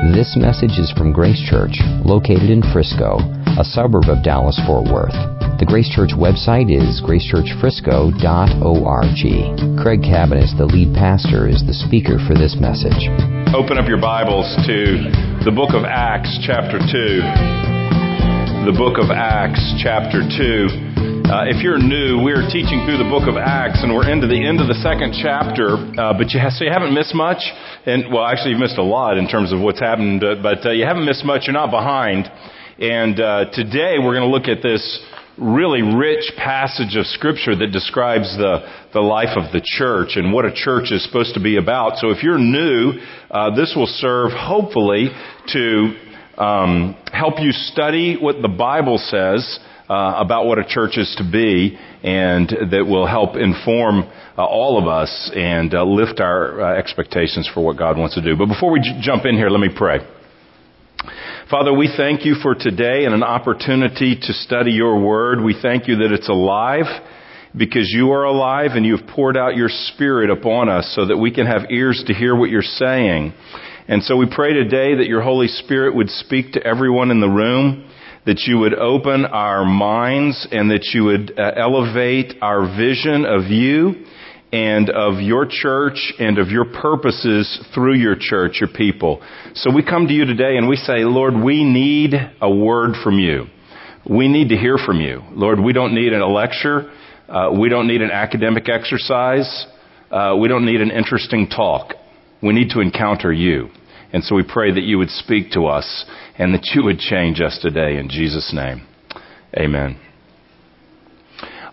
This message is from Grace Church, located in Frisco, a suburb of Dallas Fort Worth. The Grace Church website is gracechurchfrisco.org. Craig Cabaniss, the lead pastor, is the speaker for this message. Open up your Bibles to the book of Acts, chapter 2. The book of Acts, chapter 2. Uh, if you're new, we're teaching through the book of Acts, and we're into the end of the second chapter. Uh, but you so you haven't missed much, and well, actually, you've missed a lot in terms of what's happened. Uh, but uh, you haven't missed much. You're not behind. And uh, today we're going to look at this really rich passage of scripture that describes the, the life of the church and what a church is supposed to be about. So if you're new, this will serve hopefully to um, help you study what the Bible says uh, about what a church is to be and that will help inform uh, all of us and uh, lift our uh, expectations for what God wants to do. But before we j- jump in here, let me pray. Father, we thank you for today and an opportunity to study your word. We thank you that it's alive because you are alive and you have poured out your spirit upon us so that we can have ears to hear what you're saying. And so we pray today that your Holy Spirit would speak to everyone in the room that you would open our minds and that you would uh, elevate our vision of you and of your church and of your purposes through your church, your people. So we come to you today and we say, Lord, we need a word from you. We need to hear from you. Lord, we don't need a lecture. Uh, we don't need an academic exercise. Uh, we don't need an interesting talk. We need to encounter you. And so we pray that you would speak to us and that you would change us today in Jesus' name. Amen.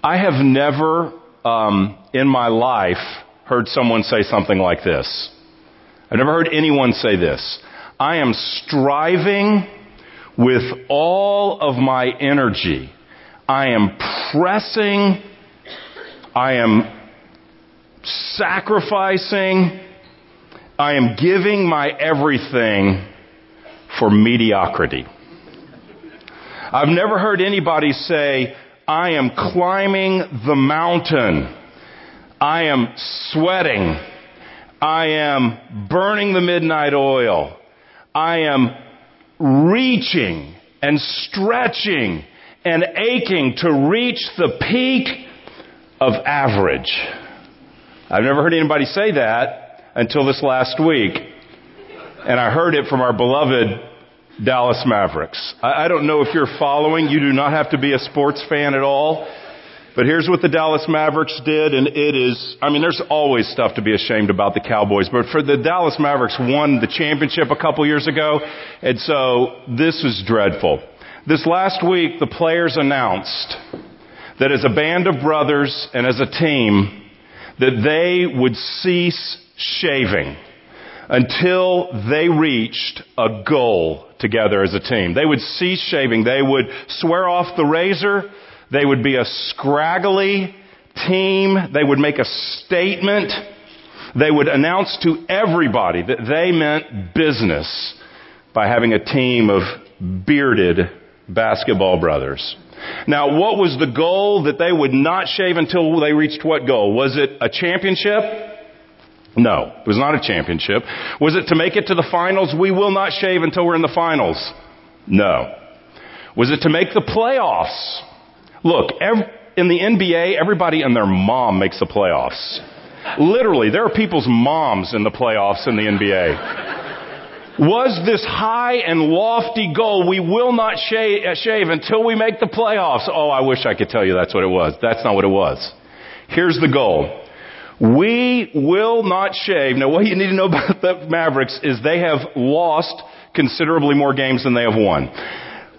I have never um, in my life heard someone say something like this. I've never heard anyone say this. I am striving with all of my energy. I am pressing. I am sacrificing. I am giving my everything for mediocrity. I've never heard anybody say, I am climbing the mountain. I am sweating. I am burning the midnight oil. I am reaching and stretching and aching to reach the peak of average. I've never heard anybody say that until this last week and I heard it from our beloved Dallas Mavericks. I, I don't know if you're following. You do not have to be a sports fan at all. But here's what the Dallas Mavericks did, and it is, I mean, there's always stuff to be ashamed about the Cowboys, but for the Dallas Mavericks won the championship a couple years ago, and so this was dreadful. This last week, the players announced that as a band of brothers and as a team, that they would cease shaving until they reached a goal together as a team. They would cease shaving. They would swear off the razor. They would be a scraggly team. They would make a statement. They would announce to everybody that they meant business by having a team of bearded basketball brothers. Now, what was the goal that they would not shave until they reached what goal? Was it a championship? No, it was not a championship. Was it to make it to the finals? We will not shave until we're in the finals. No. Was it to make the playoffs? Look, every, in the NBA, everybody and their mom makes the playoffs. Literally, there are people's moms in the playoffs in the NBA. Was this high and lofty goal, we will not shave, uh, shave until we make the playoffs? Oh, I wish I could tell you that's what it was. That's not what it was. Here's the goal. We will not shave. Now, what you need to know about the Mavericks is they have lost considerably more games than they have won.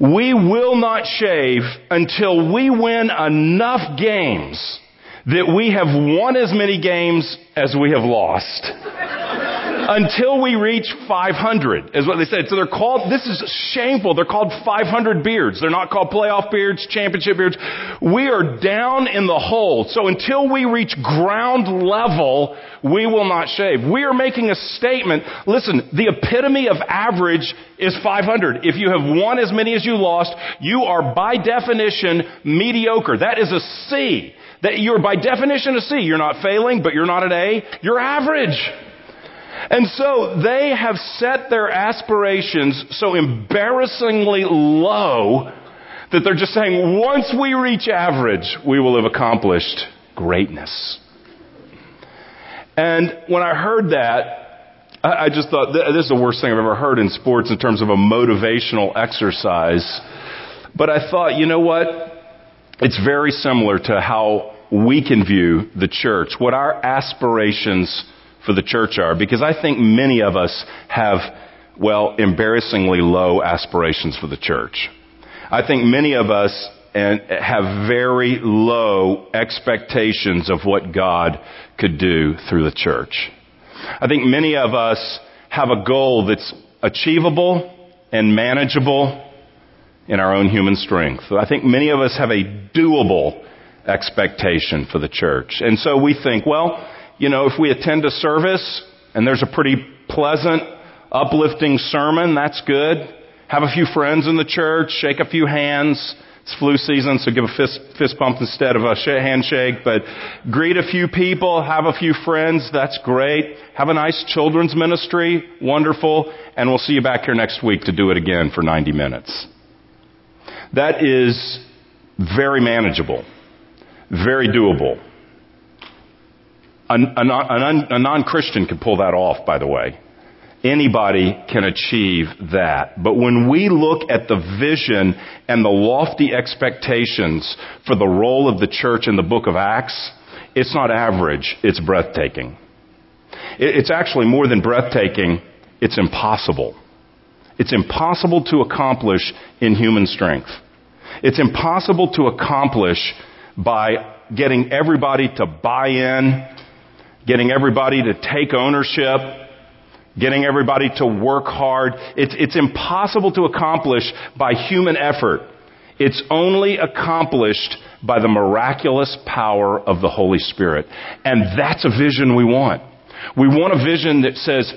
We will not shave until we win enough games that we have won as many games as we have lost until we reach 500 is what they said. So they're called, this is shameful. They're called 500 beards. They're not called playoff beards, championship beards. We are down in the hole. So until we reach ground level, we will not shave. We are making a statement. Listen, the epitome of average is 500. If you have won as many as you lost, you are by definition mediocre. That is a C. That you're by definition a C. You're not failing, but you're not an A. You're average. And so they have set their aspirations so embarrassingly low that they're just saying, once we reach average, we will have accomplished greatness. And when I heard that, I just thought this is the worst thing I've ever heard in sports in terms of a motivational exercise. But I thought, you know what? It's very similar to how we can view the church, what our aspirations for the church are, because I think many of us have, well, embarrassingly low aspirations for the church. I think many of us and have very low expectations of what God could do through the church. I think many of us have a goal that's achievable and manageable in our own human strength. I think many of us have a doable expectation for the church. And so we think, well, you know, if we attend a service and there's a pretty pleasant, uplifting sermon, that's good. Have a few friends in the church, shake a few hands, it's flu season, so give a fist, fist bump instead of a handshake, but greet a few people, have a few friends, that's great. Have a nice children's ministry, wonderful, and we'll see you back here next week to do it again for 90 minutes. That is very manageable, very doable. A, a non-Christian can pull that off, by the way. Anybody can achieve that. But when we look at the vision and the lofty expectations for the role of the church in the book of Acts, it's not average, it's breathtaking. It's actually more than breathtaking, it's impossible. It's impossible to accomplish in human strength. It's impossible to accomplish by getting everybody to buy in, getting everybody to take ownership, getting everybody to work hard. It's, it's impossible to accomplish by human effort. It's only accomplished by the miraculous power of the Holy Spirit. And that's a vision we want. We want a vision that says,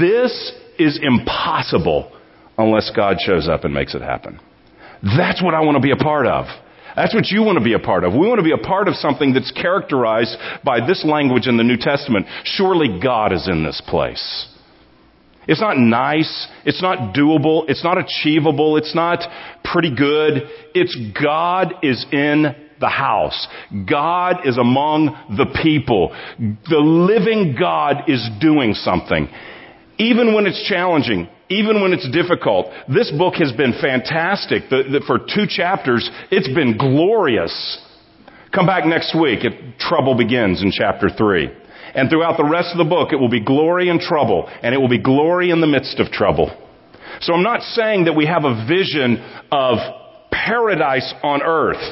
this is impossible unless God shows up and makes it happen. That's what I want to be a part of. That's what you want to be a part of. We want to be a part of something that's characterized by this language in the New Testament. Surely God is in this place. It's not nice. It's not doable. It's not achievable. It's not pretty good. It's God is in the house. God is among the people. The living God is doing something. Even when it's challenging, even when it's difficult. This book has been fantastic. The, the, for two chapters, it's been glorious. Come back next week if trouble begins in chapter three. And throughout the rest of the book, it will be glory and trouble, and it will be glory in the midst of trouble. So I'm not saying that we have a vision of paradise on earth.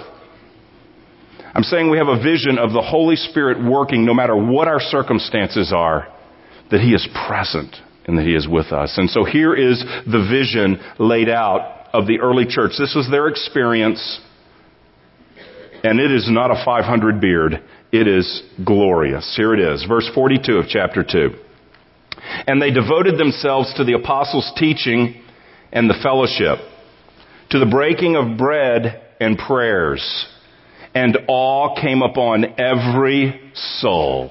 I'm saying we have a vision of the Holy Spirit working no matter what our circumstances are, that He is present and that He is with us. And so here is the vision laid out of the early church. This was their experience, and it is not a 500 beard. It is glorious. Here it is, verse 42 of chapter 2. And they devoted themselves to the apostles' teaching and the fellowship, to the breaking of bread and prayers. And awe came upon every soul.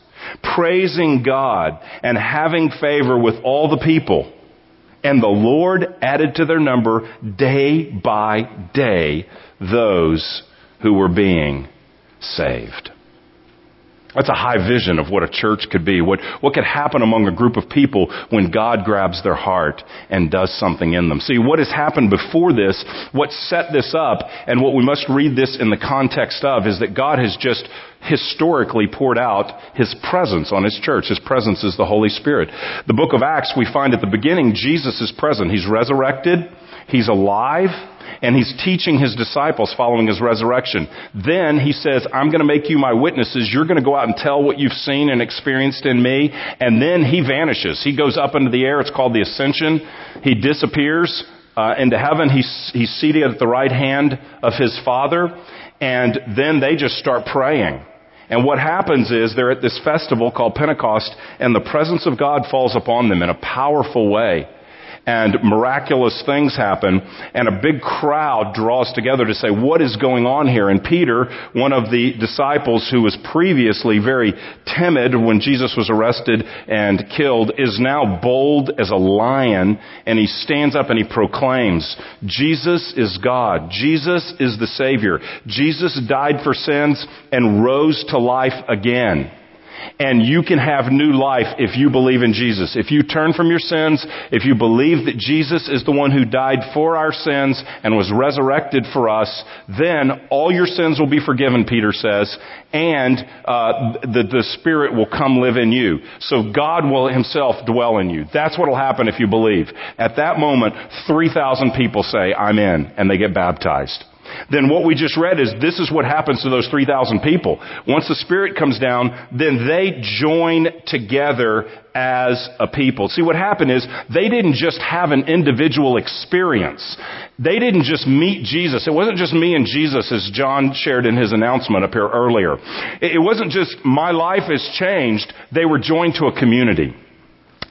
praising God and having favor with all the people. And the Lord added to their number day by day those who were being saved. That's a high vision of what a church could be, what, what could happen among a group of people when God grabs their heart and does something in them. See, what has happened before this, what set this up, and what we must read this in the context of is that God has just historically poured out His presence on His church. His presence is the Holy Spirit. The book of Acts, we find at the beginning, Jesus is present. He's resurrected. He's alive and he's teaching his disciples following his resurrection. Then he says, I'm going to make you my witnesses. You're going to go out and tell what you've seen and experienced in me. And then he vanishes. He goes up into the air. It's called the ascension. He disappears uh, into heaven. He's, he's seated at the right hand of his Father. And then they just start praying. And what happens is they're at this festival called Pentecost and the presence of God falls upon them in a powerful way and miraculous things happen and a big crowd draws together to say, what is going on here? And Peter, one of the disciples who was previously very timid when Jesus was arrested and killed, is now bold as a lion and he stands up and he proclaims, Jesus is God. Jesus is the Savior. Jesus died for sins and rose to life again. And you can have new life if you believe in Jesus. If you turn from your sins, if you believe that Jesus is the one who died for our sins and was resurrected for us, then all your sins will be forgiven, Peter says, and uh, the, the Spirit will come live in you. So God will Himself dwell in you. That's what will happen if you believe. At that moment, 3,000 people say, I'm in, and they get baptized then what we just read is this is what happens to those 3,000 people. Once the Spirit comes down, then they join together as a people. See, what happened is they didn't just have an individual experience. They didn't just meet Jesus. It wasn't just me and Jesus as John shared in his announcement up here earlier. It wasn't just my life has changed. They were joined to a community.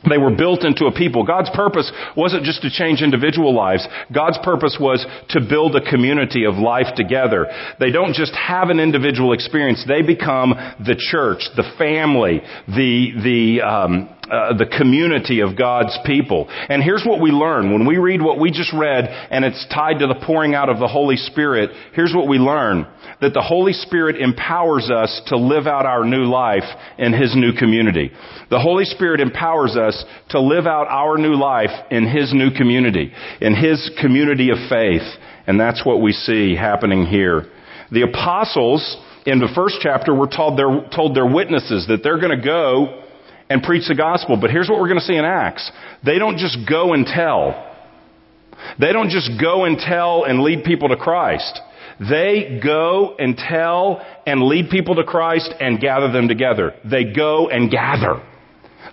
They were built into a people. God's purpose wasn't just to change individual lives. God's purpose was to build a community of life together. They don't just have an individual experience. They become the church, the family, the, the, um, uh, the community of God's people. And here's what we learn. When we read what we just read and it's tied to the pouring out of the Holy Spirit, here's what we learn. That the Holy Spirit empowers us to live out our new life in His new community. The Holy Spirit empowers us to live out our new life in His new community, in His community of faith. And that's what we see happening here. The apostles in the first chapter were told they're, told their witnesses that they're going to go and preach the gospel. But here's what we're going to see in Acts. They don't just go and tell. They don't just go and tell and lead people to Christ. They go and tell and lead people to Christ and gather them together. They go and gather.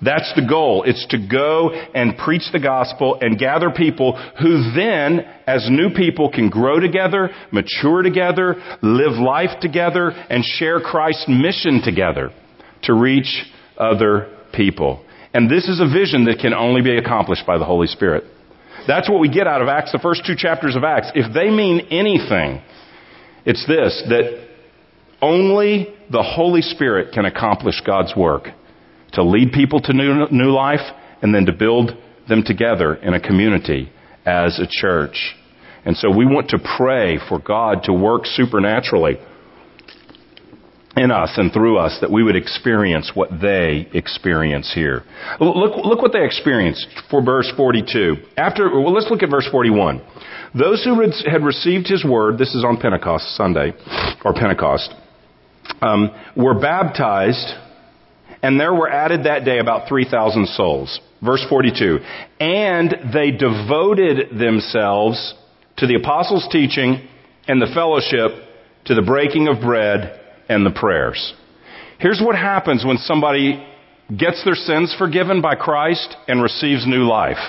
That's the goal. It's to go and preach the gospel and gather people who then, as new people, can grow together, mature together, live life together, and share Christ's mission together to reach other people. And this is a vision that can only be accomplished by the Holy Spirit. That's what we get out of Acts, the first two chapters of Acts. If they mean anything, it's this, that only the Holy Spirit can accomplish God's work to lead people to new, new life and then to build them together in a community as a church. And so we want to pray for God to work supernaturally in us and through us that we would experience what they experience here. Look, look what they experienced for verse 42. After, well, let's look at verse 41. Those who had received his word, this is on Pentecost Sunday, or Pentecost, um, were baptized, and there were added that day about 3,000 souls. Verse 42. And they devoted themselves to the apostles' teaching and the fellowship, to the breaking of bread and the prayers. Here's what happens when somebody gets their sins forgiven by Christ and receives new life.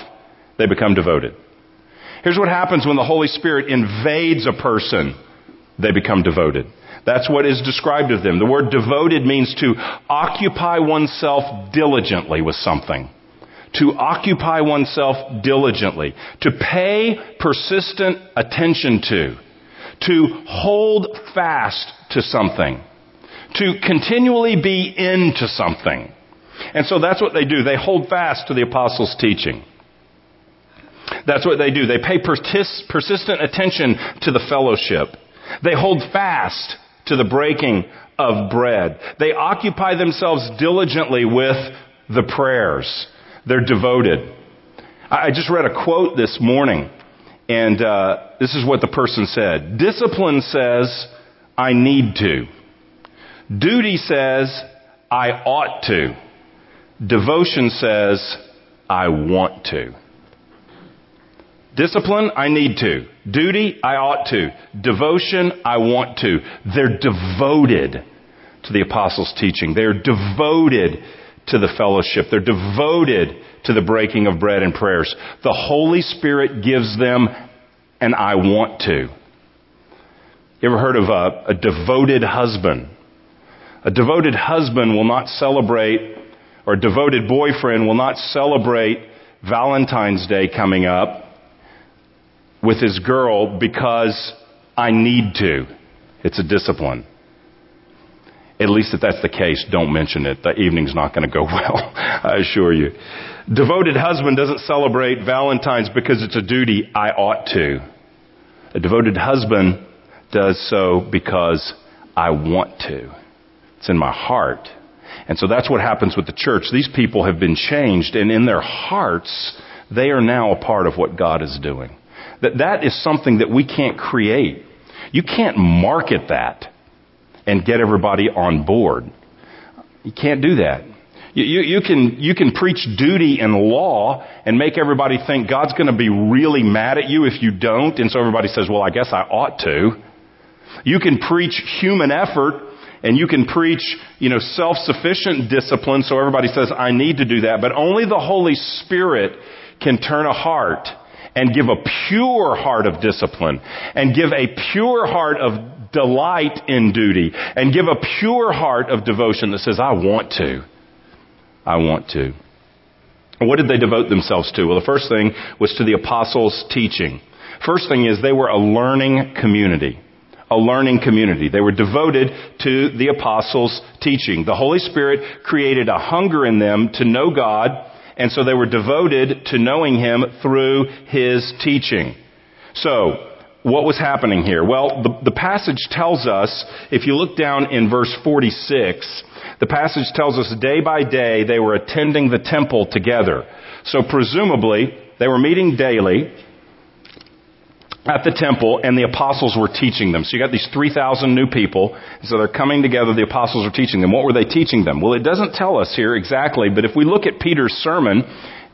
They become devoted. Here's what happens when the Holy Spirit invades a person. They become devoted. That's what is described of them. The word devoted means to occupy oneself diligently with something. To occupy oneself diligently. To pay persistent attention to. To hold fast to something to continually be into something. And so that's what they do. They hold fast to the apostles' teaching. That's what they do. They pay persist, persistent attention to the fellowship. They hold fast to the breaking of bread. They occupy themselves diligently with the prayers. They're devoted. I just read a quote this morning, and uh, this is what the person said. Discipline says, I need to. Duty says, I ought to. Devotion says, I want to. Discipline, I need to. Duty, I ought to. Devotion, I want to. They're devoted to the apostles' teaching. They're devoted to the fellowship. They're devoted to the breaking of bread and prayers. The Holy Spirit gives them an I want to. You ever heard of a, a devoted husband? A devoted husband will not celebrate, or a devoted boyfriend will not celebrate Valentine's Day coming up with his girl because I need to. It's a discipline. At least if that's the case, don't mention it. The evening's not going to go well, I assure you. Devoted husband doesn't celebrate Valentine's because it's a duty I ought to. A devoted husband does so because I want to. It's in my heart. And so that's what happens with the church. These people have been changed and in their hearts, they are now a part of what God is doing. That that is something that we can't create. You can't market that and get everybody on board. You can't do that. You, you, you, can, you can preach duty and law and make everybody think God's going to be really mad at you if you don't, and so everybody says, well, I guess I ought to. You can preach human effort and you can preach, you know, self-sufficient discipline so everybody says, I need to do that, but only the Holy Spirit can turn a heart and give a pure heart of discipline and give a pure heart of delight in duty and give a pure heart of devotion that says, I want to. I want to. What did they devote themselves to? Well, the first thing was to the apostles' teaching. First thing is they were a learning community. A learning community. They were devoted to the apostles' teaching. The Holy Spirit created a hunger in them to know God and so they were devoted to knowing him through his teaching. So, what was happening here? Well, the, the, passage tells us, if you look down in verse 46, the passage tells us day by day they were attending the temple together. So presumably, they were meeting daily, at the temple and the apostles were teaching them. So you got these 3,000 new people. So they're coming together. The apostles are teaching them. What were they teaching them? Well, it doesn't tell us here exactly, but if we look at Peter's sermon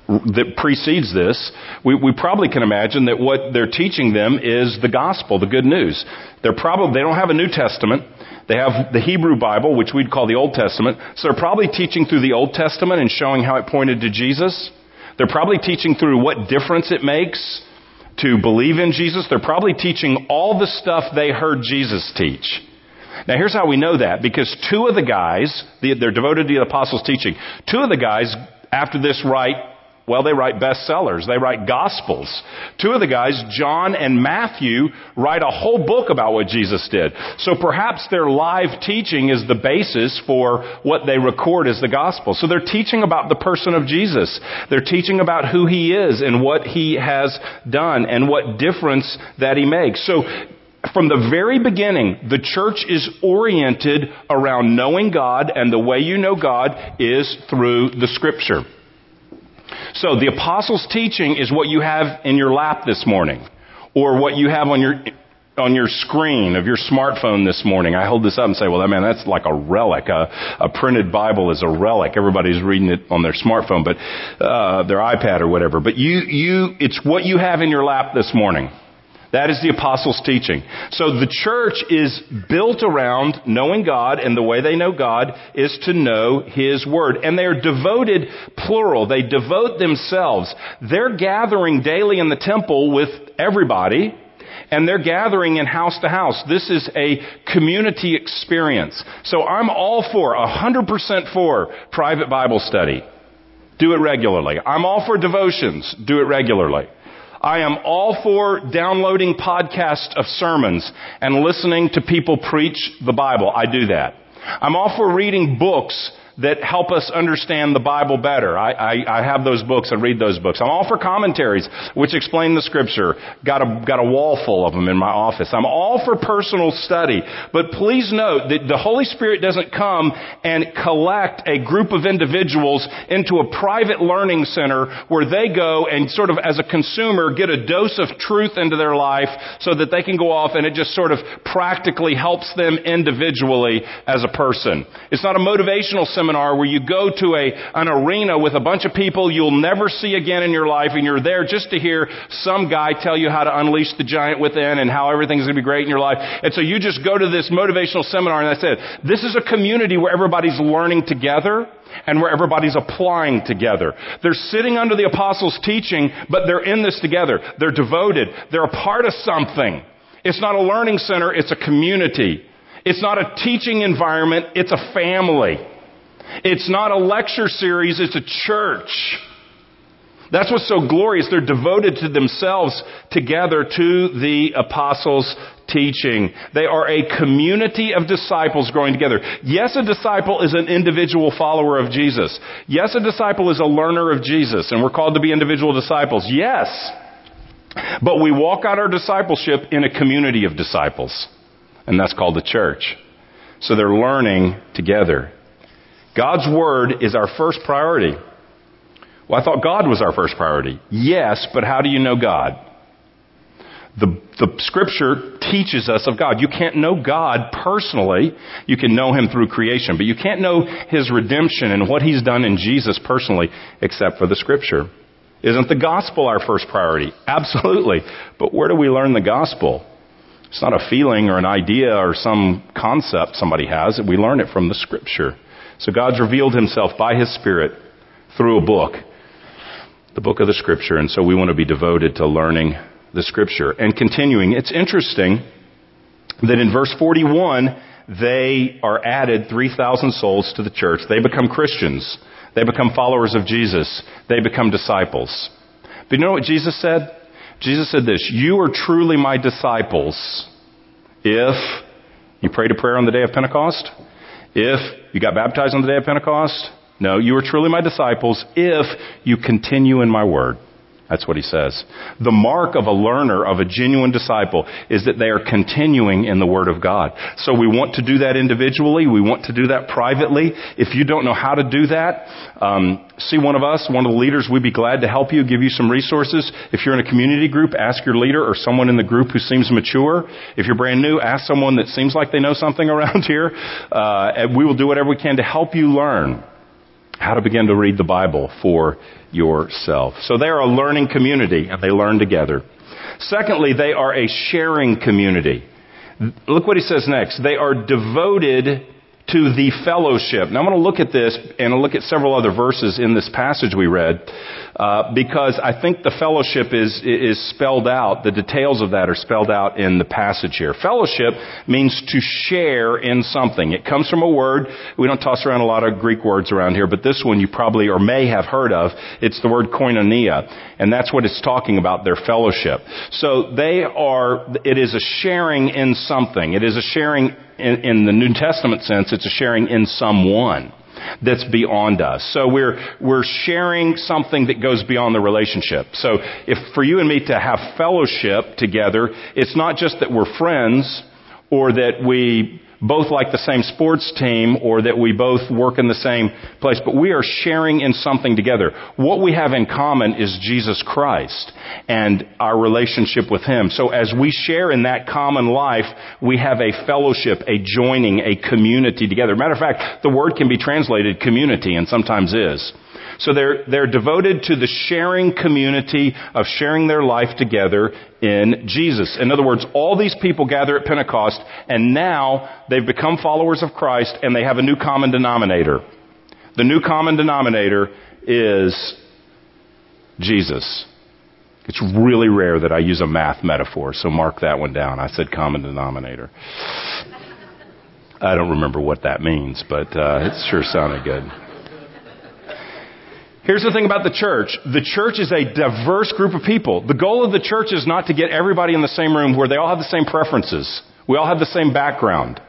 that precedes this, we, we probably can imagine that what they're teaching them is the gospel, the good news. They're probably, they don't have a New Testament. They have the Hebrew Bible, which we'd call the Old Testament. So they're probably teaching through the Old Testament and showing how it pointed to Jesus. They're probably teaching through what difference it makes to believe in Jesus. They're probably teaching all the stuff they heard Jesus teach. Now here's how we know that, because two of the guys, they're devoted to the apostles' teaching, two of the guys after this write well, they write bestsellers. They write gospels. Two of the guys, John and Matthew, write a whole book about what Jesus did. So perhaps their live teaching is the basis for what they record as the gospel. So they're teaching about the person of Jesus. They're teaching about who he is and what he has done and what difference that he makes. So from the very beginning, the church is oriented around knowing God, and the way you know God is through the scripture. So the apostles' teaching is what you have in your lap this morning, or what you have on your on your screen of your smartphone this morning. I hold this up and say, well, man, that's like a relic. A, a printed Bible is a relic. Everybody's reading it on their smartphone, but uh, their iPad or whatever. But you, you, it's what you have in your lap this morning. That is the apostles' teaching. So the church is built around knowing God, and the way they know God is to know His Word. And they are devoted, plural. They devote themselves. They're gathering daily in the temple with everybody, and they're gathering in house to house. This is a community experience. So I'm all for, 100% for private Bible study. Do it regularly. I'm all for devotions. Do it regularly. I am all for downloading podcasts of sermons and listening to people preach the Bible. I do that. I'm all for reading books that help us understand the Bible better. I, I, I, have those books. I read those books. I'm all for commentaries which explain the scripture. Got a, got a wall full of them in my office. I'm all for personal study. But please note that the Holy Spirit doesn't come and collect a group of individuals into a private learning center where they go and sort of as a consumer get a dose of truth into their life so that they can go off and it just sort of practically helps them individually as a person. It's not a motivational seminar seminar where you go to a, an arena with a bunch of people you'll never see again in your life and you're there just to hear some guy tell you how to unleash the giant within and how everything's going to be great in your life. And so you just go to this motivational seminar and I said, this is a community where everybody's learning together and where everybody's applying together. They're sitting under the apostles' teaching, but they're in this together. They're devoted. They're a part of something. It's not a learning center, it's a community. It's not a teaching environment, it's a family. It's not a lecture series, it's a church. That's what's so glorious. They're devoted to themselves together to the apostles' teaching. They are a community of disciples growing together. Yes, a disciple is an individual follower of Jesus. Yes, a disciple is a learner of Jesus, and we're called to be individual disciples. Yes. But we walk out our discipleship in a community of disciples, and that's called the church. So they're learning together. God's Word is our first priority. Well, I thought God was our first priority. Yes, but how do you know God? The, the scripture teaches us of God. You can't know God personally. You can know Him through creation, but you can't know His redemption and what He's done in Jesus personally except for the scripture. Isn't the gospel our first priority? Absolutely. But where do we learn the gospel? It's not a feeling or an idea or some concept somebody has. We learn it from the scripture. So God's revealed Himself by His Spirit through a book, the book of the scripture, and so we want to be devoted to learning the scripture. And continuing, it's interesting that in verse 41, they are added 3,000 souls to the church. They become Christians. They become followers of Jesus. They become disciples. But you know what Jesus said? Jesus said this, you are truly my disciples if you prayed a prayer on the day of Pentecost, if you got baptized on the day of Pentecost, no, you are truly my disciples if you continue in my word. That's what he says. The mark of a learner, of a genuine disciple, is that they are continuing in the Word of God. So we want to do that individually. We want to do that privately. If you don't know how to do that, um, see one of us, one of the leaders. We'd be glad to help you, give you some resources. If you're in a community group, ask your leader or someone in the group who seems mature. If you're brand new, ask someone that seems like they know something around here. Uh, and we will do whatever we can to help you learn how to begin to read the Bible for yourself. So they are a learning community and they learn together. Secondly, they are a sharing community. Look what he says next. They are devoted to the fellowship. Now I'm going to look at this and look at several other verses in this passage we read uh, because I think the fellowship is is spelled out. The details of that are spelled out in the passage here. Fellowship means to share in something. It comes from a word we don't toss around a lot of Greek words around here, but this one you probably or may have heard of. It's the word koinonia, and that's what it's talking about. Their fellowship. So they are. It is a sharing in something. It is a sharing in, in the New Testament sense, it's a sharing in someone that's beyond us. So we're, we're sharing something that goes beyond the relationship. So if for you and me to have fellowship together, it's not just that we're friends or that we both like the same sports team or that we both work in the same place, but we are sharing in something together. What we have in common is Jesus Christ and our relationship with Him. So as we share in that common life, we have a fellowship, a joining, a community together. Matter of fact, the word can be translated community and sometimes is. So they're, they're devoted to the sharing community of sharing their life together in Jesus. In other words, all these people gather at Pentecost and now they've become followers of Christ and they have a new common denominator. The new common denominator is Jesus. It's really rare that I use a math metaphor, so mark that one down. I said common denominator. I don't remember what that means, but uh, it sure sounded good. Here's the thing about the church. The church is a diverse group of people. The goal of the church is not to get everybody in the same room where they all have the same preferences. We all have the same background.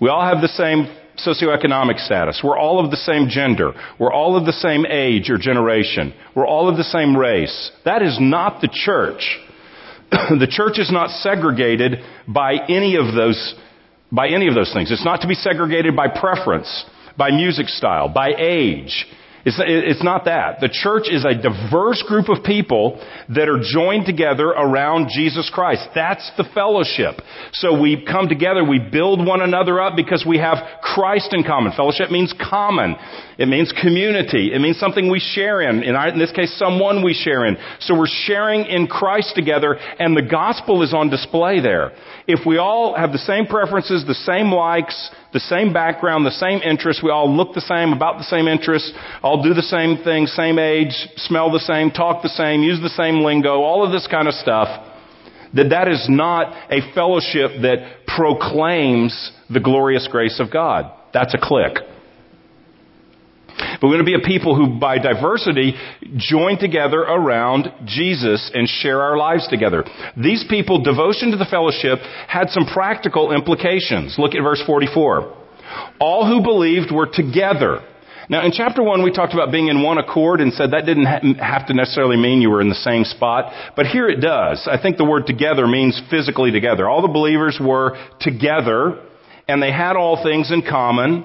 We all have the same socioeconomic status. We're all of the same gender. We're all of the same age or generation. We're all of the same race. That is not the church. the church is not segregated by any of those by any of those things. It's not to be segregated by preference, by music style, by age. It's, it's not that. The church is a diverse group of people that are joined together around Jesus Christ. That's the fellowship. So we come together, we build one another up because we have Christ in common. Fellowship means common. It means community. It means something we share in. In, our, in this case, someone we share in. So we're sharing in Christ together and the gospel is on display there. If we all have the same preferences, the same likes, the same background, the same interests. We all look the same, about the same interests, all do the same thing, same age, smell the same, talk the same, use the same lingo, all of this kind of stuff. That that is not a fellowship that proclaims the glorious grace of God. That's a clique. But we're going to be a people who, by diversity, join together around Jesus and share our lives together. These people, devotion to the fellowship, had some practical implications. Look at verse 44. All who believed were together. Now, in chapter 1, we talked about being in one accord and said that didn't have to necessarily mean you were in the same spot. But here it does. I think the word together means physically together. All the believers were together and they had all things in common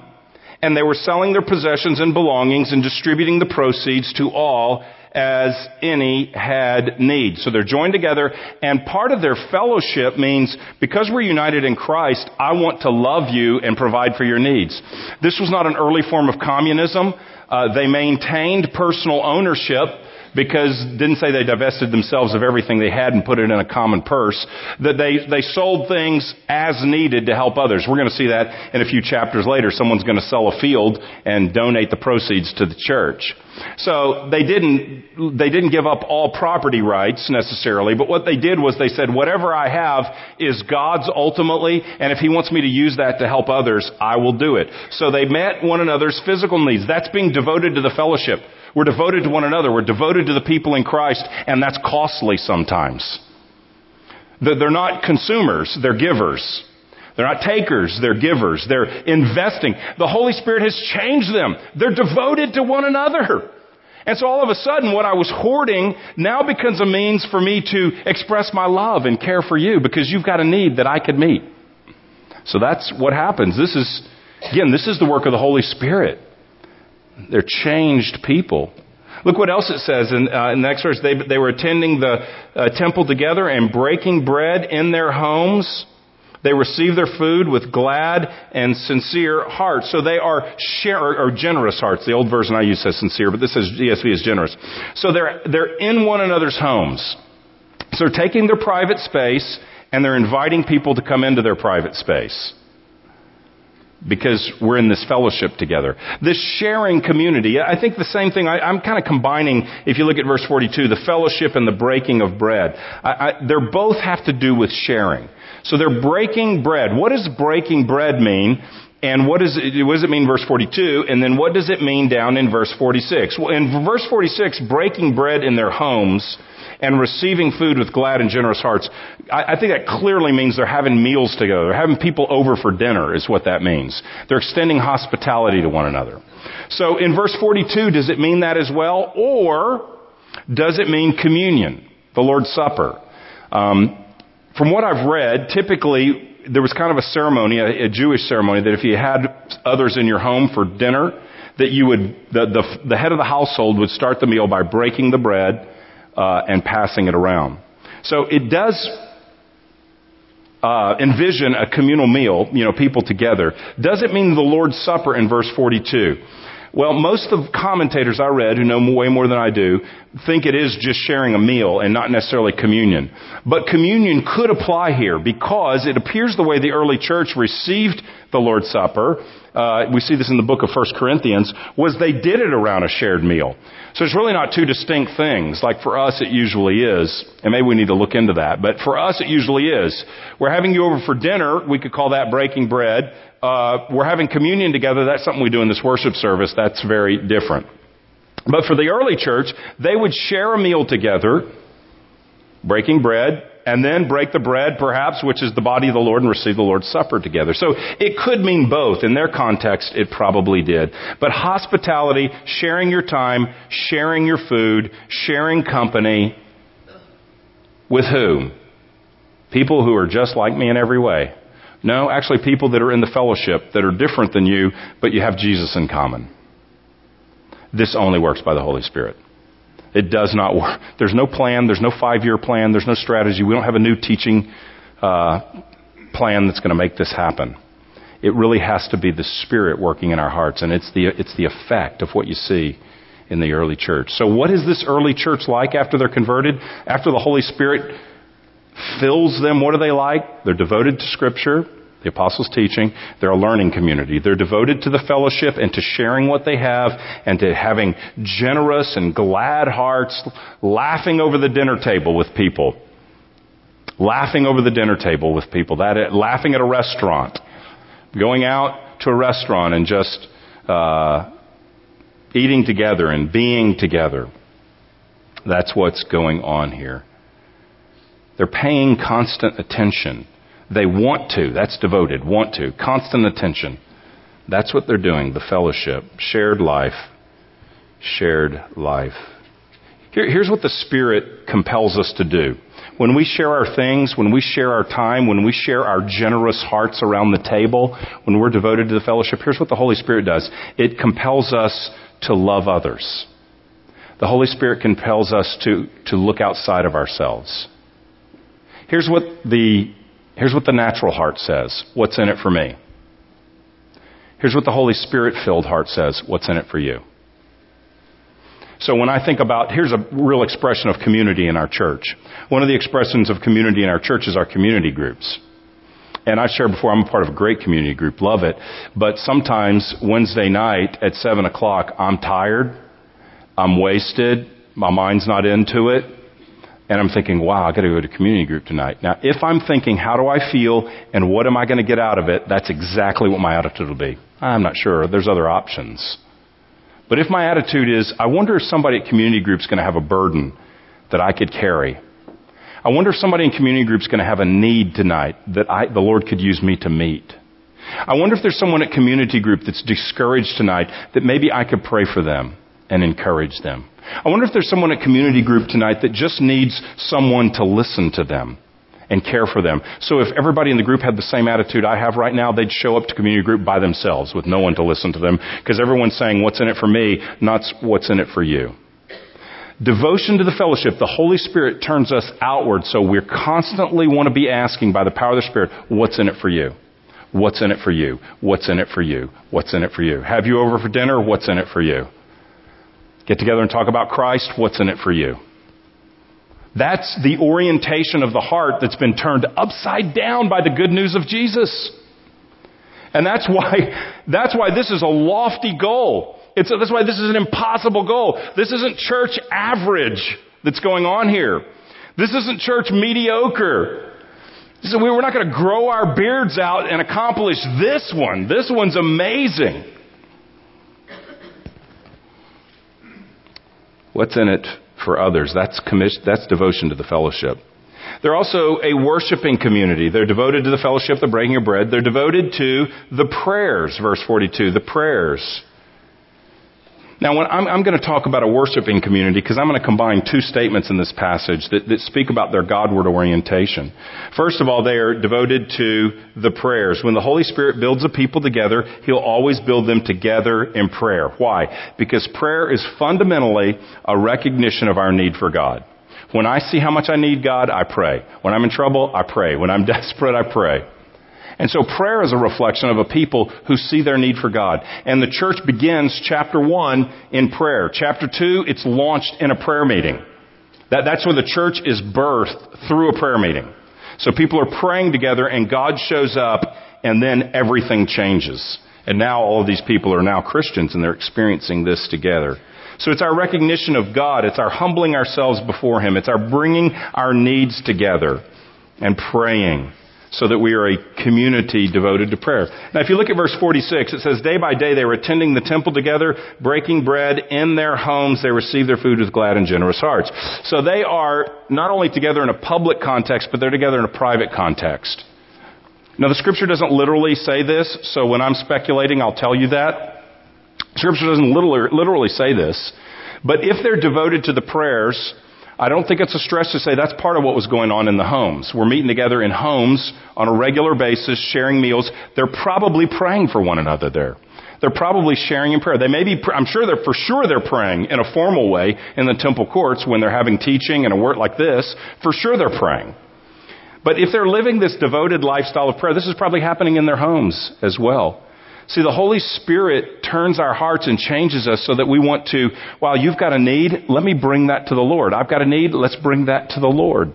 and they were selling their possessions and belongings and distributing the proceeds to all as any had need. So they're joined together and part of their fellowship means because we're united in Christ, I want to love you and provide for your needs. This was not an early form of communism. Uh, they maintained personal ownership because didn't say they divested themselves of everything they had and put it in a common purse. That they, they sold things as needed to help others. We're going to see that in a few chapters later. Someone's going to sell a field and donate the proceeds to the church. So they didn't, they didn't give up all property rights necessarily, but what they did was they said, whatever I have is God's ultimately, and if He wants me to use that to help others, I will do it. So they met one another's physical needs. That's being devoted to the fellowship. We're devoted to one another. We're devoted to the people in Christ, and that's costly sometimes. They're not consumers, they're givers. They're not takers, they're givers. They're investing. The Holy Spirit has changed them. They're devoted to one another. And so all of a sudden, what I was hoarding now becomes a means for me to express my love and care for you because you've got a need that I could meet. So that's what happens. This is, again, this is the work of the Holy Spirit. They're changed people. Look what else it says in, uh, in the next verse. They, they were attending the uh, temple together and breaking bread in their homes. They receive their food with glad and sincere hearts. So they are share, or, generous hearts. The old version I use says sincere, but this says ESV is generous. So they're, they're in one another's homes. So they're taking their private space and they're inviting people to come into their private space because we're in this fellowship together. This sharing community, I think the same thing, I, am kind of combining, if you look at verse 42, the fellowship and the breaking of bread. I, I, they're both have to do with sharing. So they're breaking bread. What does breaking bread mean? And what, is it, what does it mean verse 42? And then what does it mean down in verse 46? Well, in verse 46, breaking bread in their homes and receiving food with glad and generous hearts. I, I think that clearly means they're having meals together. They're having people over for dinner is what that means. They're extending hospitality to one another. So in verse 42, does it mean that as well? Or does it mean communion, the Lord's Supper? Um, from what I've read, typically there was kind of a ceremony, a, a, Jewish ceremony, that if you had others in your home for dinner, that you would, the, the, the head of the household would start the meal by breaking the bread uh, and passing it around. So it does uh, envision a communal meal, you know, people together. Does it mean the Lord's Supper in verse 42? Well, most of the commentators I read, who know way more than I do, think it is just sharing a meal and not necessarily communion. But communion could apply here because it appears the way the early church received the Lord's Supper, uh, we see this in the book of 1 Corinthians, was they did it around a shared meal. So it's really not two distinct things. Like for us, it usually is. And maybe we need to look into that. But for us, it usually is. We're having you over for dinner. We could call that breaking bread. Uh, we're having communion together. That's something we do in this worship service. That's very different. But for the early church, they would share a meal together, breaking bread, and then break the bread, perhaps, which is the body of the Lord, and receive the Lord's Supper together. So it could mean both. In their context, it probably did. But hospitality, sharing your time, sharing your food, sharing company, with whom? People who are just like me in every way. No, actually people that are in the fellowship that are different than you, but you have Jesus in common. This only works by the Holy Spirit. It does not work. There's no plan. There's no five year plan. There's no strategy. We don't have a new teaching uh, plan that's going to make this happen. It really has to be the Spirit working in our hearts, and it's the, it's the effect of what you see in the early church. So, what is this early church like after they're converted? After the Holy Spirit fills them, what are they like? They're devoted to Scripture, the apostles' teaching. They're a learning community. They're devoted to the fellowship and to sharing what they have and to having generous and glad hearts, laughing over the dinner table with people. Laughing over the dinner table with people. That, laughing at a restaurant. Going out to a restaurant and just uh, eating together and being together. That's what's going on here. They're paying constant attention. They want to. That's devoted. Want to. Constant attention. That's what they're doing. The fellowship. Shared life. Shared life. Here, here's what the Spirit compels us to do. When we share our things, when we share our time, when we share our generous hearts around the table, when we're devoted to the fellowship, here's what the Holy Spirit does. It compels us to love others. The Holy Spirit compels us to, to look outside of ourselves. Here's what the, here's what the natural heart says. What's in it for me? Here's what the Holy Spirit filled heart says. What's in it for you? So when I think about, here's a real expression of community in our church. One of the expressions of community in our church is our community groups. And I've shared before, I'm a part of a great community group, love it. But sometimes Wednesday night at 7 o'clock, I'm tired, I'm wasted, my mind's not into it, and I'm thinking, wow, I gotta go to community group tonight. Now, if I'm thinking, how do I feel and what am I gonna get out of it, that's exactly what my attitude will be. I'm not sure. There's other options. But if my attitude is, I wonder if somebody at community group is going to have a burden that I could carry. I wonder if somebody in community group is going to have a need tonight that I, the Lord could use me to meet. I wonder if there's someone at community group that's discouraged tonight that maybe I could pray for them and encourage them. I wonder if there's someone at community group tonight that just needs someone to listen to them and care for them. So if everybody in the group had the same attitude I have right now, they'd show up to community group by themselves with no one to listen to them because everyone's saying, what's in it for me, not what's in it for you. Devotion to the fellowship, the Holy Spirit turns us outward, so we constantly want to be asking by the power of the Spirit, what's in it for you? What's in it for you? What's in it for you? What's in it for you? Have you over for dinner? What's in it for you? Get together and talk about Christ? What's in it for you? That's the orientation of the heart that's been turned upside down by the good news of Jesus. And that's why, that's why this is a lofty goal. It's, that's why this is an impossible goal. This isn't church average that's going on here. This isn't church mediocre. So we're not going to grow our beards out and accomplish this one. This one's amazing. What's in it for others. That's, commission, that's devotion to the fellowship. They're also a worshiping community. They're devoted to the fellowship, the breaking of bread. They're devoted to the prayers, verse 42, the prayers. Now, I'm, I'm going to talk about a worshiping community because I'm going to combine two statements in this passage that, that speak about their Godward orientation. First of all, they are devoted to the prayers. When the Holy Spirit builds a people together, He'll always build them together in prayer. Why? Because prayer is fundamentally a recognition of our need for God. When I see how much I need God, I pray. When I'm in trouble, I pray. When I'm desperate, I pray. And so prayer is a reflection of a people who see their need for God. And the church begins chapter one in prayer. Chapter two, it's launched in a prayer meeting. That, that's where the church is birthed through a prayer meeting. So people are praying together and God shows up and then everything changes. And now all of these people are now Christians and they're experiencing this together. So it's our recognition of God. It's our humbling ourselves before Him. It's our bringing our needs together and praying so that we are a community devoted to prayer. Now, if you look at verse 46, it says, Day by day they were attending the temple together, breaking bread in their homes. They received their food with glad and generous hearts. So they are not only together in a public context, but they're together in a private context. Now, the scripture doesn't literally say this, so when I'm speculating, I'll tell you that. Scripture doesn't literally, say this. But if they're devoted to the prayers, I don't think it's a stretch to say that's part of what was going on in the homes. We're meeting together in homes on a regular basis, sharing meals. They're probably praying for one another there. they're probably sharing in prayer. They may be, I'm sure they're, for sure they're praying in a formal way in the temple courts when they're having teaching and a word like this. For sure they're praying. But if they're living this devoted lifestyle of prayer, this is probably happening in their homes as well. See, the Holy Spirit turns our hearts and changes us so that we want to, while you've got a need, let me bring that to the Lord. I've got a need, let's bring that to the Lord.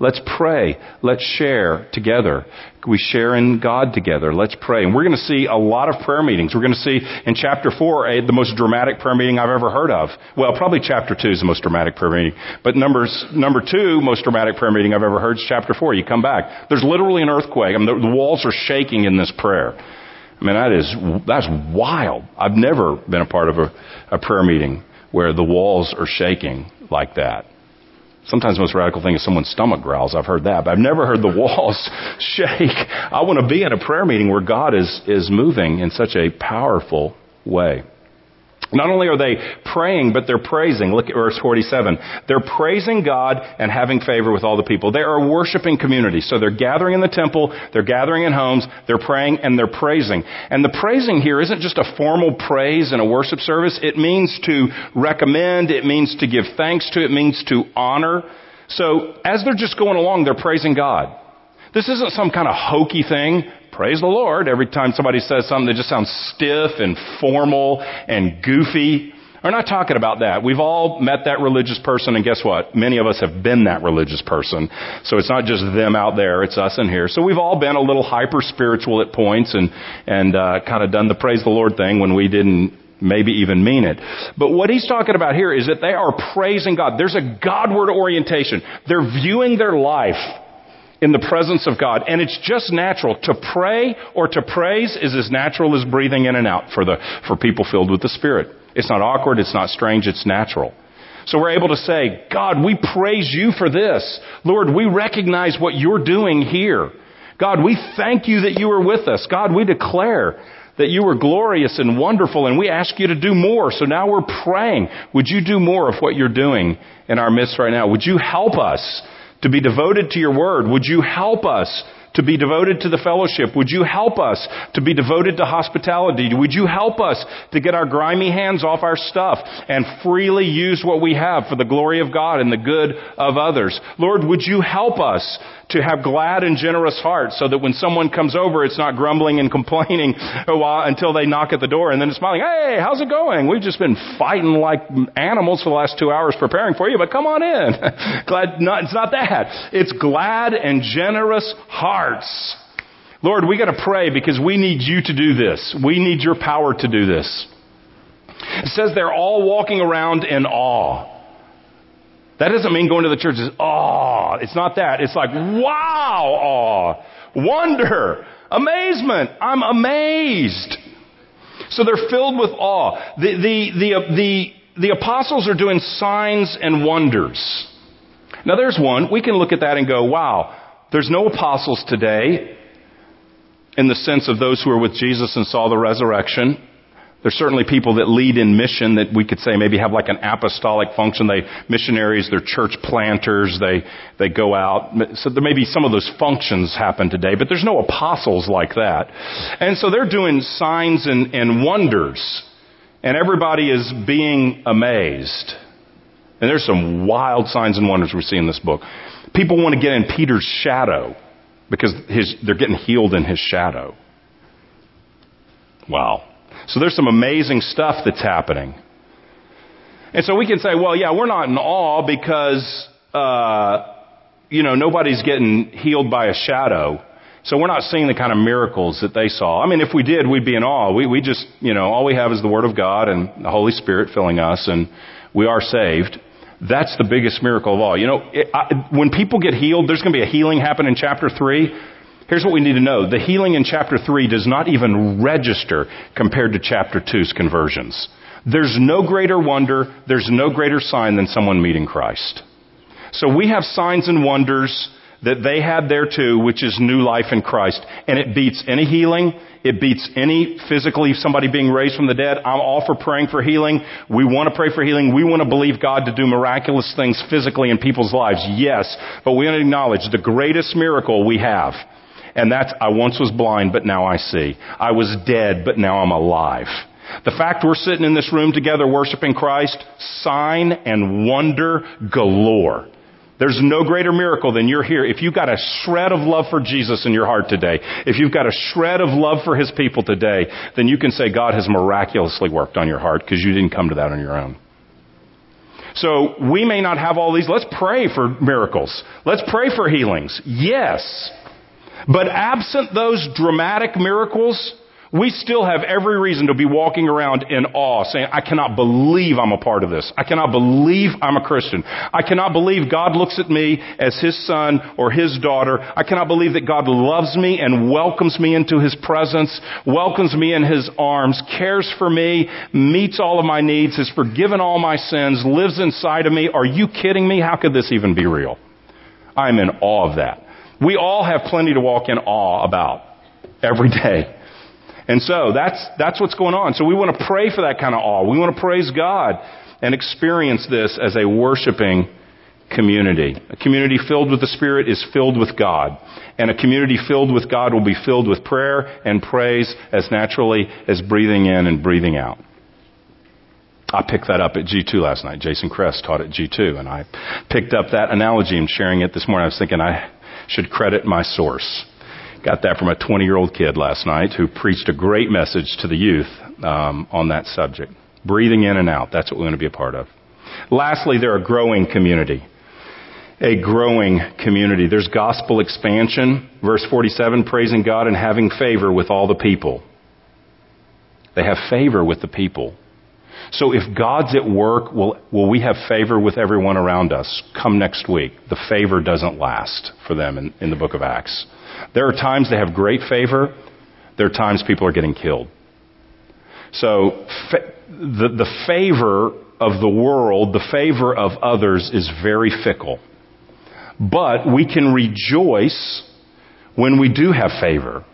Let's pray. Let's share together. We share in God together. Let's pray. And we're going to see a lot of prayer meetings. We're going to see in chapter 4 a, the most dramatic prayer meeting I've ever heard of. Well, probably chapter 2 is the most dramatic prayer meeting. But numbers, number 2 most dramatic prayer meeting I've ever heard is chapter 4. You come back. There's literally an earthquake. I mean, the, the walls are shaking in this prayer. I mean, that is, that's wild. I've never been a part of a, a prayer meeting where the walls are shaking like that. Sometimes the most radical thing is someone's stomach growls. I've heard that, but I've never heard the walls shake. I want to be in a prayer meeting where God is, is moving in such a powerful way. Not only are they praying, but they're praising. Look at verse 47. They're praising God and having favor with all the people. They are a worshiping community. So they're gathering in the temple, they're gathering in homes, they're praying and they're praising. And the praising here isn't just a formal praise in a worship service. It means to recommend, it means to give thanks to, it means to honor. So as they're just going along, they're praising God. This isn't some kind of hokey thing praise the Lord every time somebody says something that just sounds stiff and formal and goofy. We're not talking about that. We've all met that religious person, and guess what? Many of us have been that religious person. So it's not just them out there; it's us in here. So we've all been a little hyper spiritual at points, and and uh, kind of done the praise the Lord thing when we didn't maybe even mean it. But what he's talking about here is that they are praising God. There's a Godward orientation. They're viewing their life in the presence of God. And it's just natural. To pray or to praise is as natural as breathing in and out for the, for people filled with the Spirit. It's not awkward. It's not strange. It's natural. So we're able to say, God, we praise you for this. Lord, we recognize what you're doing here. God, we thank you that you are with us. God, we declare that you are glorious and wonderful and we ask you to do more. So now we're praying. Would you do more of what you're doing in our midst right now? Would you help us to be devoted to your word. Would you help us to be devoted to the fellowship? Would you help us to be devoted to hospitality? Would you help us to get our grimy hands off our stuff and freely use what we have for the glory of God and the good of others? Lord, would you help us to have glad and generous hearts so that when someone comes over, it's not grumbling and complaining until they knock at the door and then smiling, hey, how's it going? We've just been fighting like animals for the last two hours preparing for you, but come on in. glad, not, it's not that. It's glad and generous hearts. Lord, we gotta pray because we need you to do this. We need your power to do this. It says they're all walking around in awe. That doesn't mean going to the church is awe. It's not that. It's like, wow, awe, wonder, amazement. I'm amazed. So they're filled with awe. The, the, the, the, the apostles are doing signs and wonders. Now there's one. We can look at that and go, wow, there's no apostles today in the sense of those who were with Jesus and saw the resurrection. There's certainly people that lead in mission that we could say maybe have like an apostolic function. They, missionaries, they're church planters, they, they go out. So there may be some of those functions happen today, but there's no apostles like that. And so they're doing signs and, and wonders. And everybody is being amazed. And there's some wild signs and wonders we see in this book. People want to get in Peter's shadow because his, they're getting healed in his shadow. Wow. So there's some amazing stuff that's happening. And so we can say, well, yeah, we're not in awe because, uh, you know, nobody's getting healed by a shadow. So we're not seeing the kind of miracles that they saw. I mean, if we did, we'd be in awe. We, we just, you know, all we have is the Word of God and the Holy Spirit filling us and we are saved. That's the biggest miracle of all. You know, it, I, when people get healed, there's going to be a healing happen in chapter 3. Here's what we need to know. The healing in chapter 3 does not even register compared to chapter 2's conversions. There's no greater wonder, there's no greater sign than someone meeting Christ. So we have signs and wonders that they had there too, which is new life in Christ. And it beats any healing. It beats any physically somebody being raised from the dead. I'm all for praying for healing. We want to pray for healing. We want to believe God to do miraculous things physically in people's lives. Yes. But we want to acknowledge the greatest miracle we have And that's, I once was blind, but now I see. I was dead, but now I'm alive. The fact we're sitting in this room together worshiping Christ, sign and wonder galore. There's no greater miracle than you're here. If you've got a shred of love for Jesus in your heart today, if you've got a shred of love for His people today, then you can say God has miraculously worked on your heart because you didn't come to that on your own. So we may not have all these. Let's pray for miracles. Let's pray for healings. Yes. But absent those dramatic miracles, we still have every reason to be walking around in awe, saying, I cannot believe I'm a part of this. I cannot believe I'm a Christian. I cannot believe God looks at me as His son or His daughter. I cannot believe that God loves me and welcomes me into His presence, welcomes me in His arms, cares for me, meets all of my needs, has forgiven all my sins, lives inside of me. Are you kidding me? How could this even be real? I'm in awe of that. We all have plenty to walk in awe about every day. And so that's, that's what's going on. So we want to pray for that kind of awe. We want to praise God and experience this as a worshiping community. A community filled with the Spirit is filled with God. And a community filled with God will be filled with prayer and praise as naturally as breathing in and breathing out. I picked that up at G2 last night. Jason Kress taught at G2, and I picked up that analogy and sharing it this morning. I was thinking I should credit my source. Got that from a 20 year old kid last night who preached a great message to the youth um, on that subject. Breathing in and out. That's what we want to be a part of. Lastly, they're a growing community. A growing community. There's gospel expansion. Verse 47, praising God and having favor with all the people. They have favor with the people. So if God's at work, will, will we have favor with everyone around us? Come next week. The favor doesn't last for them in, in the book of Acts. There are times they have great favor. There are times people are getting killed. So fa- the, the favor of the world, the favor of others is very fickle. But we can rejoice when we do have favor.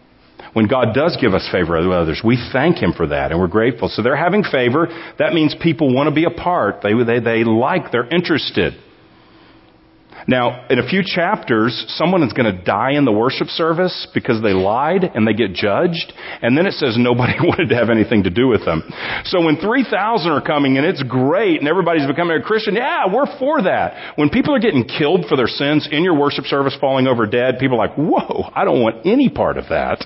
When God does give us favor with others, we thank Him for that and we're grateful. So they're having favor. That means people want to be a part. They, they, they like, they're interested. Now, in a few chapters, someone is going to die in the worship service because they lied and they get judged. And then it says nobody wanted to have anything to do with them. So when 3,000 are coming and it's great and everybody's becoming a Christian, yeah, we're for that. When people are getting killed for their sins in your worship service, falling over dead, people are like, whoa, I don't want any part of that.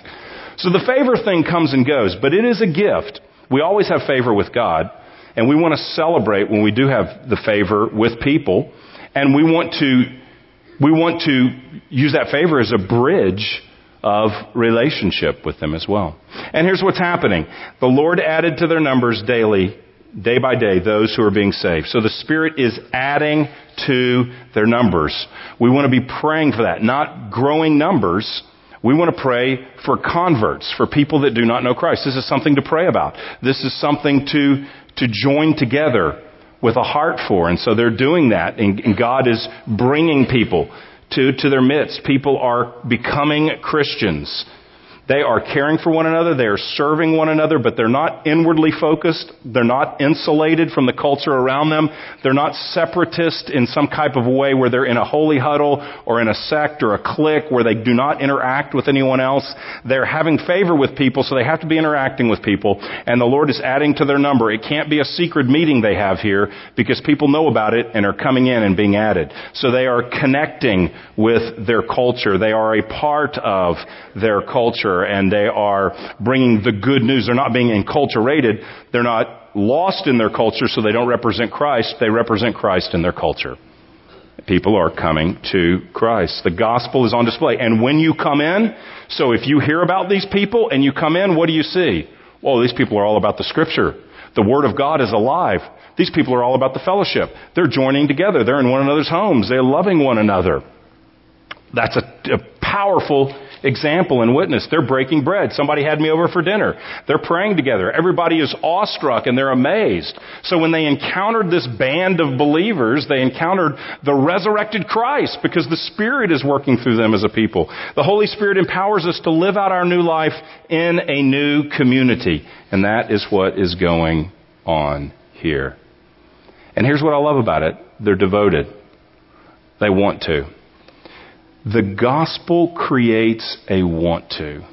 So the favor thing comes and goes, but it is a gift. We always have favor with God, and we want to celebrate when we do have the favor with people. And we want to, we want to use that favor as a bridge of relationship with them as well. And here's what's happening. The Lord added to their numbers daily, day by day, those who are being saved. So the Spirit is adding to their numbers. We want to be praying for that, not growing numbers. We want to pray for converts, for people that do not know Christ. This is something to pray about. This is something to, to join together with a heart for. And so they're doing that, and, and God is bringing people to, to their midst. People are becoming Christians. They are caring for one another. They are serving one another, but they're not inwardly focused. They're not insulated from the culture around them. They're not separatist in some type of way where they're in a holy huddle or in a sect or a clique where they do not interact with anyone else. They're having favor with people, so they have to be interacting with people. And the Lord is adding to their number. It can't be a secret meeting they have here because people know about it and are coming in and being added. So they are connecting with their culture. They are a part of their culture and they are bringing the good news. They're not being enculturated. They're not lost in their culture so they don't represent Christ. They represent Christ in their culture. People are coming to Christ. The gospel is on display. And when you come in, so if you hear about these people and you come in, what do you see? Well, these people are all about the scripture. The Word of God is alive. These people are all about the fellowship. They're joining together. They're in one another's homes. They're loving one another. That's a, a powerful example and witness. They're breaking bread. Somebody had me over for dinner. They're praying together. Everybody is awestruck and they're amazed. So when they encountered this band of believers, they encountered the resurrected Christ because the Spirit is working through them as a people. The Holy Spirit empowers us to live out our new life in a new community. And that is what is going on here. And here's what I love about it. They're devoted. They want to. The gospel creates a want to.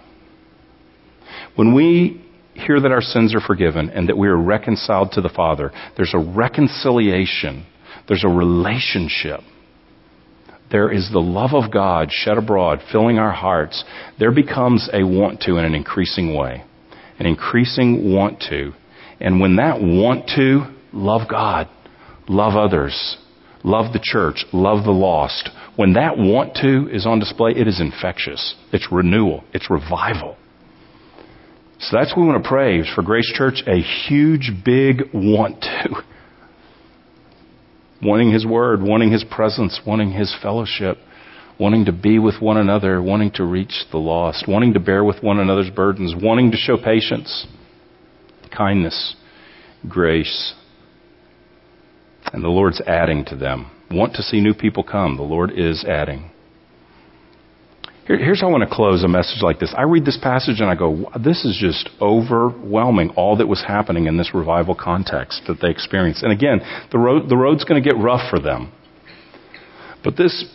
When we hear that our sins are forgiven and that we are reconciled to the Father, there's a reconciliation, there's a relationship. There is the love of God shed abroad, filling our hearts. There becomes a want to in an increasing way. An increasing want to. And when that want to, love God, love others, love the church, love the lost, when that want to is on display, it is infectious. It's renewal. It's revival. So that's what we want to pray for Grace Church, a huge, big want to. Wanting His Word, wanting His presence, wanting His fellowship, wanting to be with one another, wanting to reach the lost, wanting to bear with one another's burdens, wanting to show patience, kindness, grace. And the Lord's adding to them. Want to see new people come. The Lord is adding. Here, here's how I want to close a message like this. I read this passage and I go, this is just overwhelming, all that was happening in this revival context that they experienced. And again, the, road, the road's going to get rough for them. But this,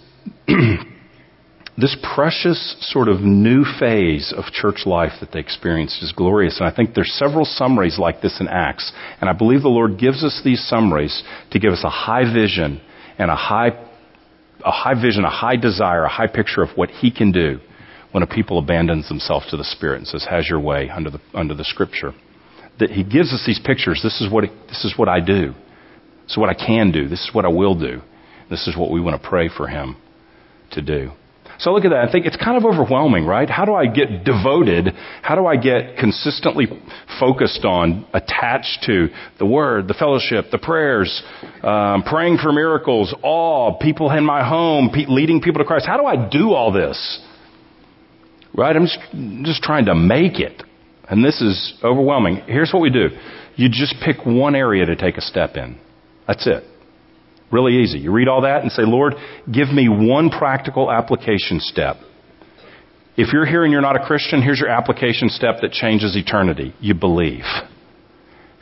this precious sort of new phase of church life that they experienced is glorious. And I think there's several summaries like this in Acts. And I believe the Lord gives us these summaries to give us a high vision and a high a high vision, a high desire, a high picture of what He can do when a people abandons themselves to the Spirit and says, "Has your way" under the under the Scripture. That He gives us these pictures. This is what this is what I do. This is what I can do. This is what I will do. This is what we want to pray for Him to do. So look at that. I think it's kind of overwhelming, right? How do I get devoted? How do I get consistently focused on, attached to the Word, the fellowship, the prayers, um, praying for miracles, awe, people in my home, pe- leading people to Christ? How do I do all this? Right? I'm just, just trying to make it. And this is overwhelming. Here's what we do. You just pick one area to take a step in. That's it. Really easy. You read all that and say, Lord, give me one practical application step. If you're here and you're not a Christian, here's your application step that changes eternity. You believe.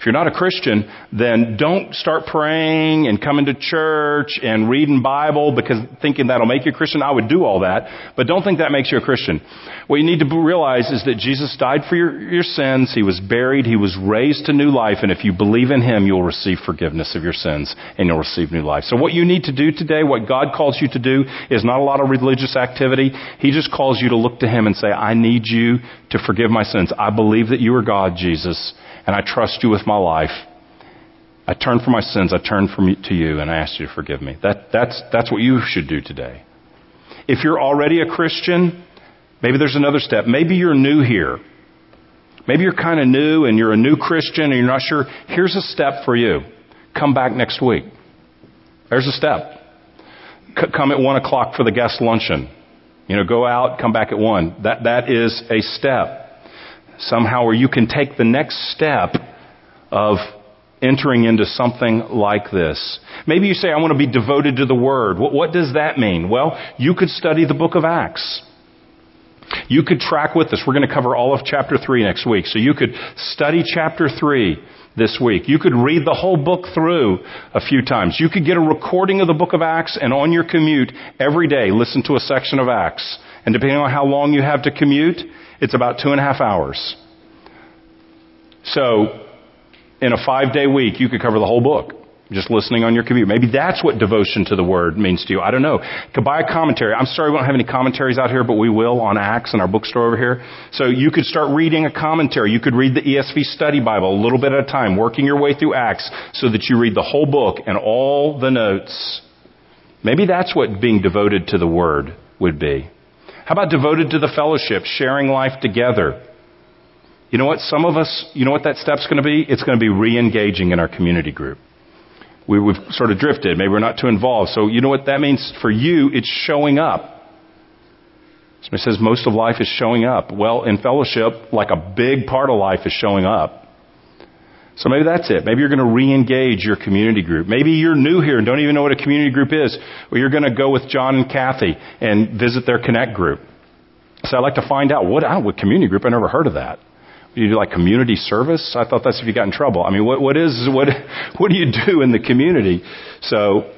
If you're not a Christian, then don't start praying and coming to church and reading Bible because thinking that'll make you a Christian. I would do all that, but don't think that makes you a Christian. What you need to realize is that Jesus died for your, your sins. He was buried. He was raised to new life. And if you believe in Him, you'll receive forgiveness of your sins and you'll receive new life. So what you need to do today, what God calls you to do is not a lot of religious activity. He just calls you to look to Him and say, I need you to forgive my sins. I believe that you are God, Jesus and I trust you with my life. I turn from my sins. I turn from you to you, and I ask you to forgive me. That, that's, that's what you should do today. If you're already a Christian, maybe there's another step. Maybe you're new here. Maybe you're kind of new and you're a new Christian and you're not sure. Here's a step for you. Come back next week. There's a step. C- come at one o'clock for the guest luncheon. You know, go out, come back at one. That, that is a step somehow where you can take the next step of entering into something like this. Maybe you say, I want to be devoted to the Word. What, what, does that mean? Well, you could study the book of Acts. You could track with us. We're going to cover all of chapter 3 next week. So you could study chapter 3 this week. You could read the whole book through a few times. You could get a recording of the book of Acts and on your commute every day listen to a section of Acts. And depending on how long you have to commute, it's about two and a half hours. So, in a five day week, you could cover the whole book just listening on your commute. Maybe that's what devotion to the Word means to you. I don't know. Could buy a commentary. I'm sorry we don't have any commentaries out here, but we will on Acts in our bookstore over here. So you could start reading a commentary. You could read the ESV study Bible a little bit at a time, working your way through Acts so that you read the whole book and all the notes. Maybe that's what being devoted to the Word would be. How about devoted to the fellowship, sharing life together? You know what? Some of us, you know what that step's going to be? It's going to be re-engaging in our community group. We, we've sort of drifted. Maybe we're not too involved. So you know what that means for you? It's showing up. Somebody says most of life is showing up. Well, in fellowship, like a big part of life is showing up. So maybe that's it. Maybe you're going to re-engage your community group. Maybe you're new here and don't even know what a community group is. Well, you're going to go with John and Kathy and visit their Connect group. So I'd like to find out what, what community group? I never heard of that. You do like community service? I thought that's if you got in trouble. I mean, what, what is, what, what do you do in the community? So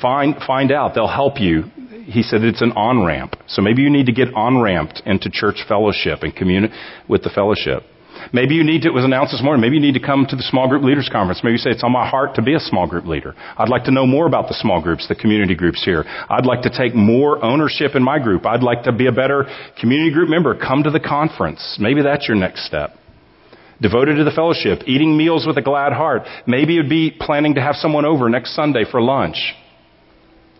find, find out. They'll help you he said it's an on ramp. So maybe you need to get on ramped into church fellowship and commune with the fellowship. Maybe you need to, it was announced this morning, maybe you need to come to the small group leaders conference. Maybe you say it's on my heart to be a small group leader. I'd like to know more about the small groups, the community groups here. I'd like to take more ownership in my group. I'd like to be a better community group member. Come to the conference. Maybe that's your next step. Devoted to the fellowship, eating meals with a glad heart. Maybe you'd be planning to have someone over next Sunday for lunch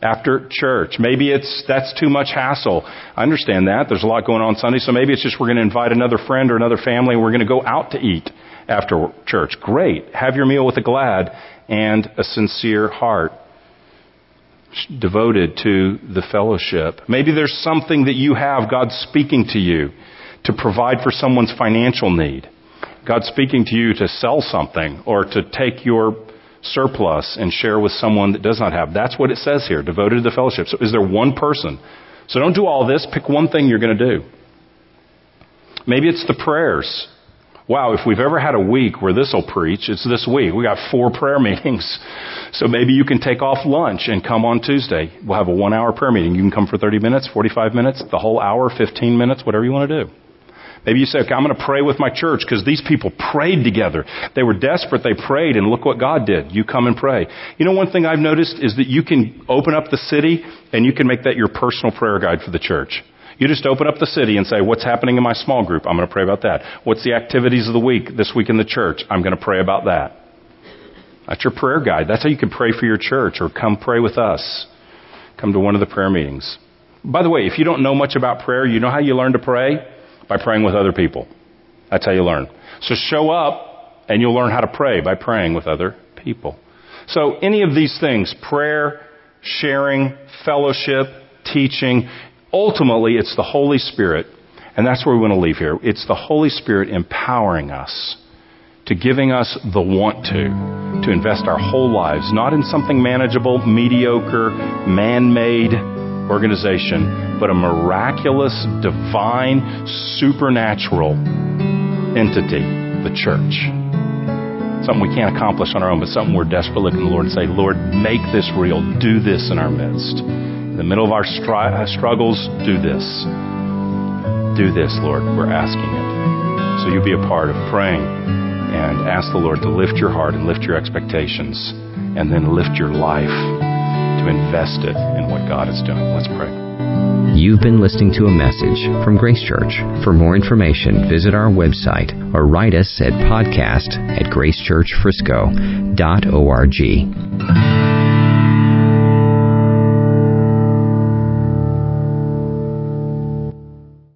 after church. Maybe it's that's too much hassle. I understand that. There's a lot going on Sunday, so maybe it's just we're going to invite another friend or another family and we're going to go out to eat after church. Great. Have your meal with a glad and a sincere heart devoted to the fellowship. Maybe there's something that you have God's speaking to you to provide for someone's financial need. God's speaking to you to sell something or to take your surplus and share with someone that does not have. That's what it says here, devoted to the fellowship. So is there one person? So don't do all this. Pick one thing you're going to do. Maybe it's the prayers. Wow, if we've ever had a week where this will preach, it's this week. We got four prayer meetings. So maybe you can take off lunch and come on Tuesday. We'll have a one hour prayer meeting. You can come for 30 minutes, 45 minutes, the whole hour, 15 minutes, whatever you want to do. Maybe you say, okay, I'm going to pray with my church because these people prayed together. They were desperate. They prayed and look what God did. You come and pray. You know, one thing I've noticed is that you can open up the city and you can make that your personal prayer guide for the church. You just open up the city and say, what's happening in my small group? I'm going to pray about that. What's the activities of the week this week in the church? I'm going to pray about that. That's your prayer guide. That's how you can pray for your church or come pray with us. Come to one of the prayer meetings. By the way, if you don't know much about prayer, you know how you learn to pray? By praying with other people. That's how you learn. So show up and you'll learn how to pray by praying with other people. So any of these things, prayer, sharing, fellowship, teaching, ultimately it's the Holy Spirit, and that's where we want to leave here. It's the Holy Spirit empowering us to giving us the want to, to invest our whole lives, not in something manageable, mediocre, man-made, organization, but a miraculous, divine, supernatural entity, the church. Something we can't accomplish on our own, but something we're desperately looking to the Lord and say, Lord, make this real. Do this in our midst. In the middle of our uh, struggles, do this. Do this, Lord. We're asking it. So you be a part of praying and ask the Lord to lift your heart and lift your expectations and then lift your life to invest it in what God is doing. Let's pray. You've been listening to a message from Grace Church. For more information, visit our website or write us at podcast at gracechurchfrisco.org.